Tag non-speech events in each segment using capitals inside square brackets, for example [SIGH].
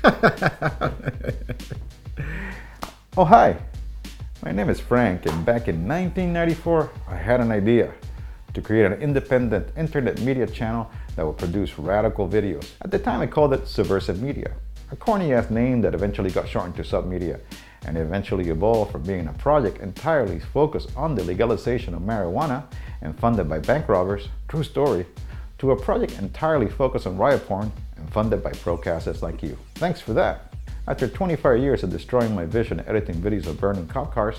[LAUGHS] oh, hi. My name is Frank, and back in 1994, I had an idea to create an independent internet media channel that would produce radical videos. At the time, I called it Subversive Media, a corny ass name that eventually got shortened to Submedia and eventually evolved from being a project entirely focused on the legalization of marijuana and funded by bank robbers, true story, to a project entirely focused on riot porn funded by procasters like you. Thanks for that. After 25 years of destroying my vision editing videos of burning cop cars,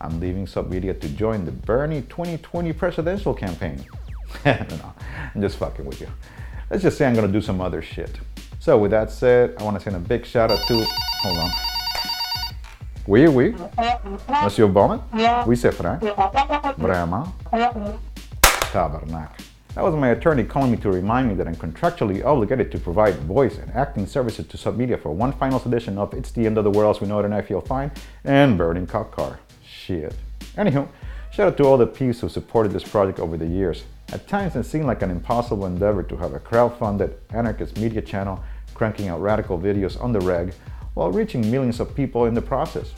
I'm leaving Submedia to join the Bernie 2020 presidential campaign. [LAUGHS] no, no, I'm just fucking with you. Let's just say I'm gonna do some other shit. So with that said, I wanna send a big shout out to, hold on. Oui, oui. Monsieur Bowman? Oui, c'est vrai. Vraiment? Tabarnak. That was my attorney calling me to remind me that I'm contractually obligated to provide voice and acting services to Submedia for one final edition of It's the End of the World as we know it and I feel fine and Burning Cop Car. Shit. Anywho, shout out to all the peeps who supported this project over the years. At times it seemed like an impossible endeavor to have a crowd-funded anarchist media channel cranking out radical videos on the reg while reaching millions of people in the process.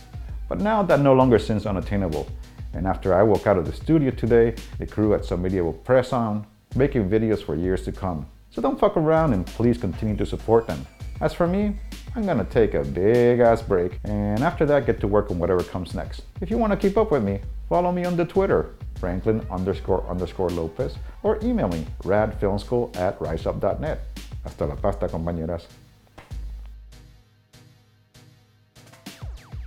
But now that no longer seems unattainable. And after I walk out of the studio today, the crew at Submedia will press on, making videos for years to come. So don't fuck around and please continue to support them. As for me, I'm gonna take a big ass break and after that get to work on whatever comes next. If you wanna keep up with me, follow me on the Twitter, Franklin underscore underscore Lopez, or email me, radfilmschool at riseup.net. Hasta la pasta, compañeras.